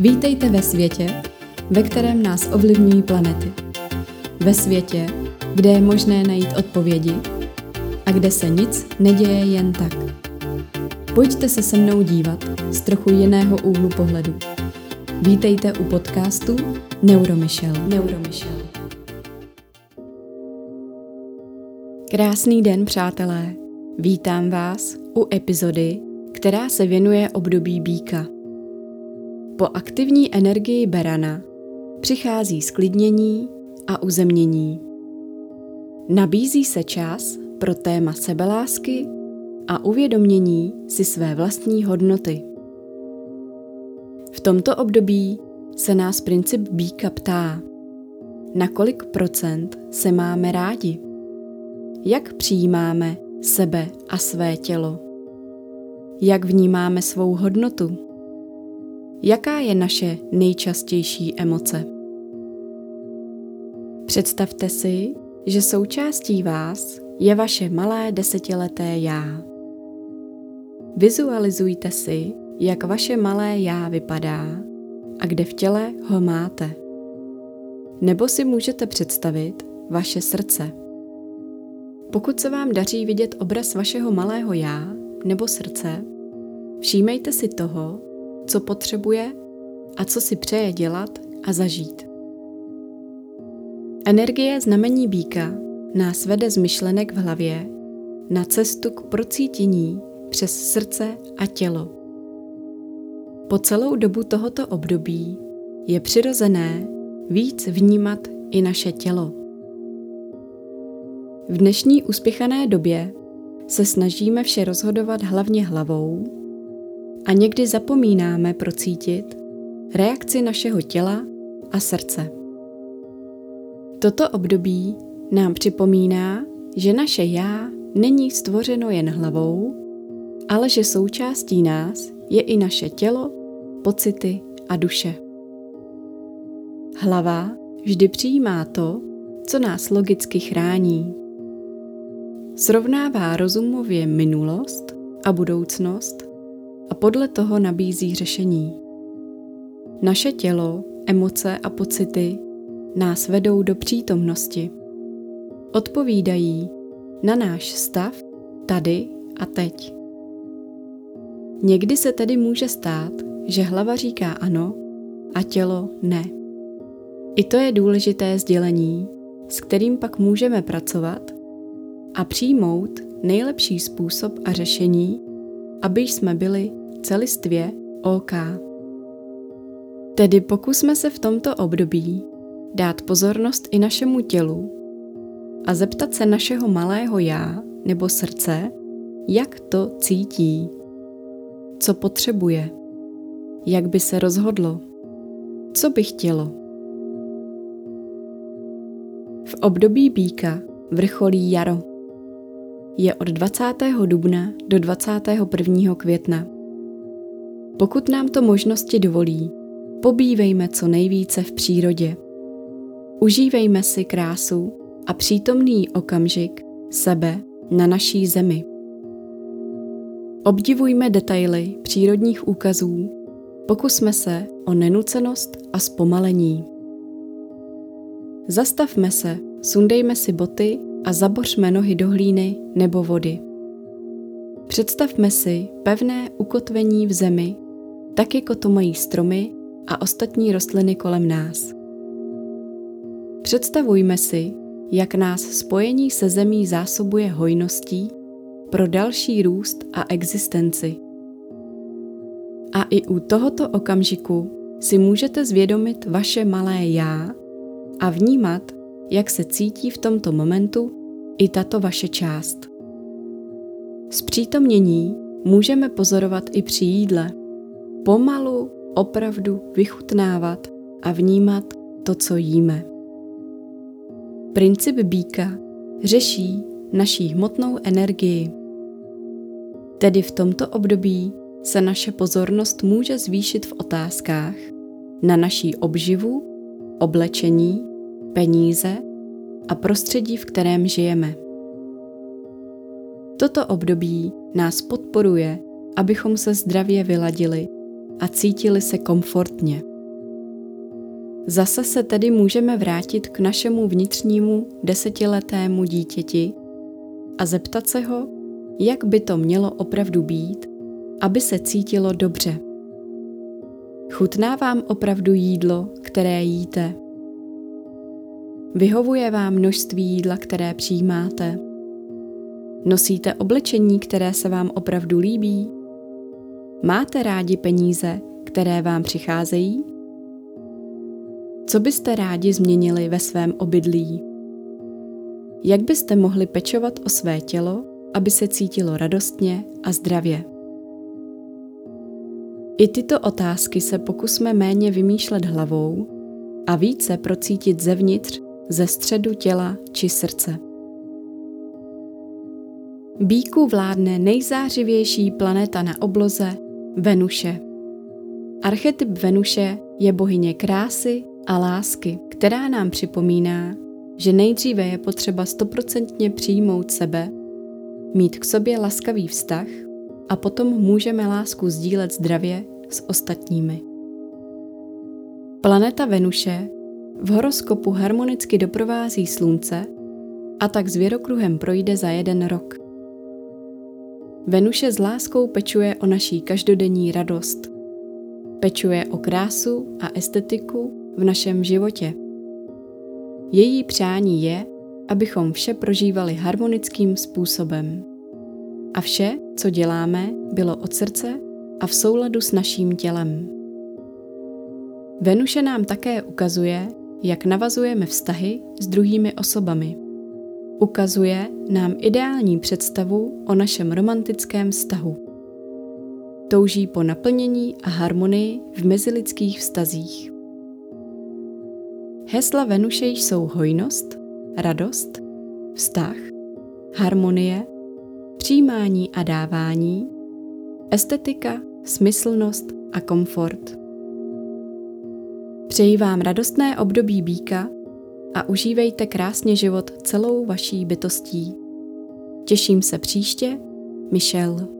Vítejte ve světě, ve kterém nás ovlivňují planety. Ve světě, kde je možné najít odpovědi a kde se nic neděje jen tak. Pojďte se se mnou dívat z trochu jiného úhlu pohledu. Vítejte u podcastu Neuromichel. Neuromichel. Krásný den, přátelé. Vítám vás u epizody, která se věnuje období býka. Po aktivní energii berana přichází sklidnění a uzemnění. Nabízí se čas pro téma sebelásky a uvědomění si své vlastní hodnoty. V tomto období se nás princip býka ptá, na kolik procent se máme rádi, jak přijímáme sebe a své tělo, jak vnímáme svou hodnotu, jaká je naše nejčastější emoce. Představte si, že součástí vás je vaše malé desetileté já. Vizualizujte si, jak vaše malé já vypadá a kde v těle ho máte. Nebo si můžete představit vaše srdce. Pokud se vám daří vidět obraz vašeho malého já nebo srdce, všímejte si toho, co potřebuje a co si přeje dělat a zažít. Energie znamení býka nás vede z myšlenek v hlavě na cestu k procítění přes srdce a tělo. Po celou dobu tohoto období je přirozené víc vnímat i naše tělo. V dnešní uspěchané době se snažíme vše rozhodovat hlavně hlavou a někdy zapomínáme procítit reakci našeho těla a srdce. Toto období nám připomíná, že naše já není stvořeno jen hlavou, ale že součástí nás je i naše tělo, pocity a duše. Hlava vždy přijímá to, co nás logicky chrání. Srovnává rozumově minulost a budoucnost a podle toho nabízí řešení. Naše tělo, emoce a pocity nás vedou do přítomnosti. Odpovídají na náš stav tady a teď. Někdy se tedy může stát, že hlava říká ano a tělo ne. I to je důležité sdělení, s kterým pak můžeme pracovat a přijmout nejlepší způsob a řešení, aby jsme byli celistvě OK. Tedy pokusme se v tomto období dát pozornost i našemu tělu a zeptat se našeho malého já nebo srdce, jak to cítí, co potřebuje, jak by se rozhodlo, co by chtělo. V období býka vrcholí jaro. Je od 20. dubna do 21. května. Pokud nám to možnosti dovolí, pobývejme co nejvíce v přírodě. Užívejme si krásu a přítomný okamžik sebe na naší zemi. Obdivujme detaily přírodních úkazů, pokusme se o nenucenost a zpomalení. Zastavme se, sundejme si boty a zabořme nohy do hlíny nebo vody. Představme si pevné ukotvení v zemi, tak jako to mají stromy a ostatní rostliny kolem nás. Představujme si, jak nás spojení se zemí zásobuje hojností pro další růst a existenci. A i u tohoto okamžiku si můžete zvědomit vaše malé já a vnímat, jak se cítí v tomto momentu i tato vaše část. Zpřítomnění můžeme pozorovat i při jídle. Pomalu, opravdu vychutnávat a vnímat to, co jíme. Princip býka řeší naší hmotnou energii. Tedy v tomto období se naše pozornost může zvýšit v otázkách na naší obživu, oblečení, peníze a prostředí, v kterém žijeme. Toto období nás podporuje, abychom se zdravě vyladili a cítili se komfortně. Zase se tedy můžeme vrátit k našemu vnitřnímu desetiletému dítěti a zeptat se ho, jak by to mělo opravdu být, aby se cítilo dobře. Chutná vám opravdu jídlo, které jíte? Vyhovuje vám množství jídla, které přijímáte? Nosíte oblečení, které se vám opravdu líbí? Máte rádi peníze, které vám přicházejí? Co byste rádi změnili ve svém obydlí? Jak byste mohli pečovat o své tělo, aby se cítilo radostně a zdravě? I tyto otázky se pokusme méně vymýšlet hlavou a více procítit zevnitř, ze středu těla či srdce. Bíku vládne nejzářivější planeta na obloze Venuše. Archetyp Venuše je bohyně krásy a lásky, která nám připomíná, že nejdříve je potřeba stoprocentně přijmout sebe, mít k sobě laskavý vztah a potom můžeme lásku sdílet zdravě s ostatními. Planeta Venuše v horoskopu harmonicky doprovází Slunce a tak s věrokruhem projde za jeden rok. Venuše s láskou pečuje o naší každodenní radost. Pečuje o krásu a estetiku v našem životě. Její přání je, abychom vše prožívali harmonickým způsobem. A vše, co děláme, bylo od srdce a v souladu s naším tělem. Venuše nám také ukazuje, jak navazujeme vztahy s druhými osobami. Ukazuje nám ideální představu o našem romantickém vztahu. Touží po naplnění a harmonii v mezilidských vztazích. Hesla Venuše jsou hojnost, radost, vztah, harmonie, přijímání a dávání, estetika, smyslnost a komfort. Přeji vám radostné období býka a užívejte krásně život celou vaší bytostí. Těším se příště, Michelle.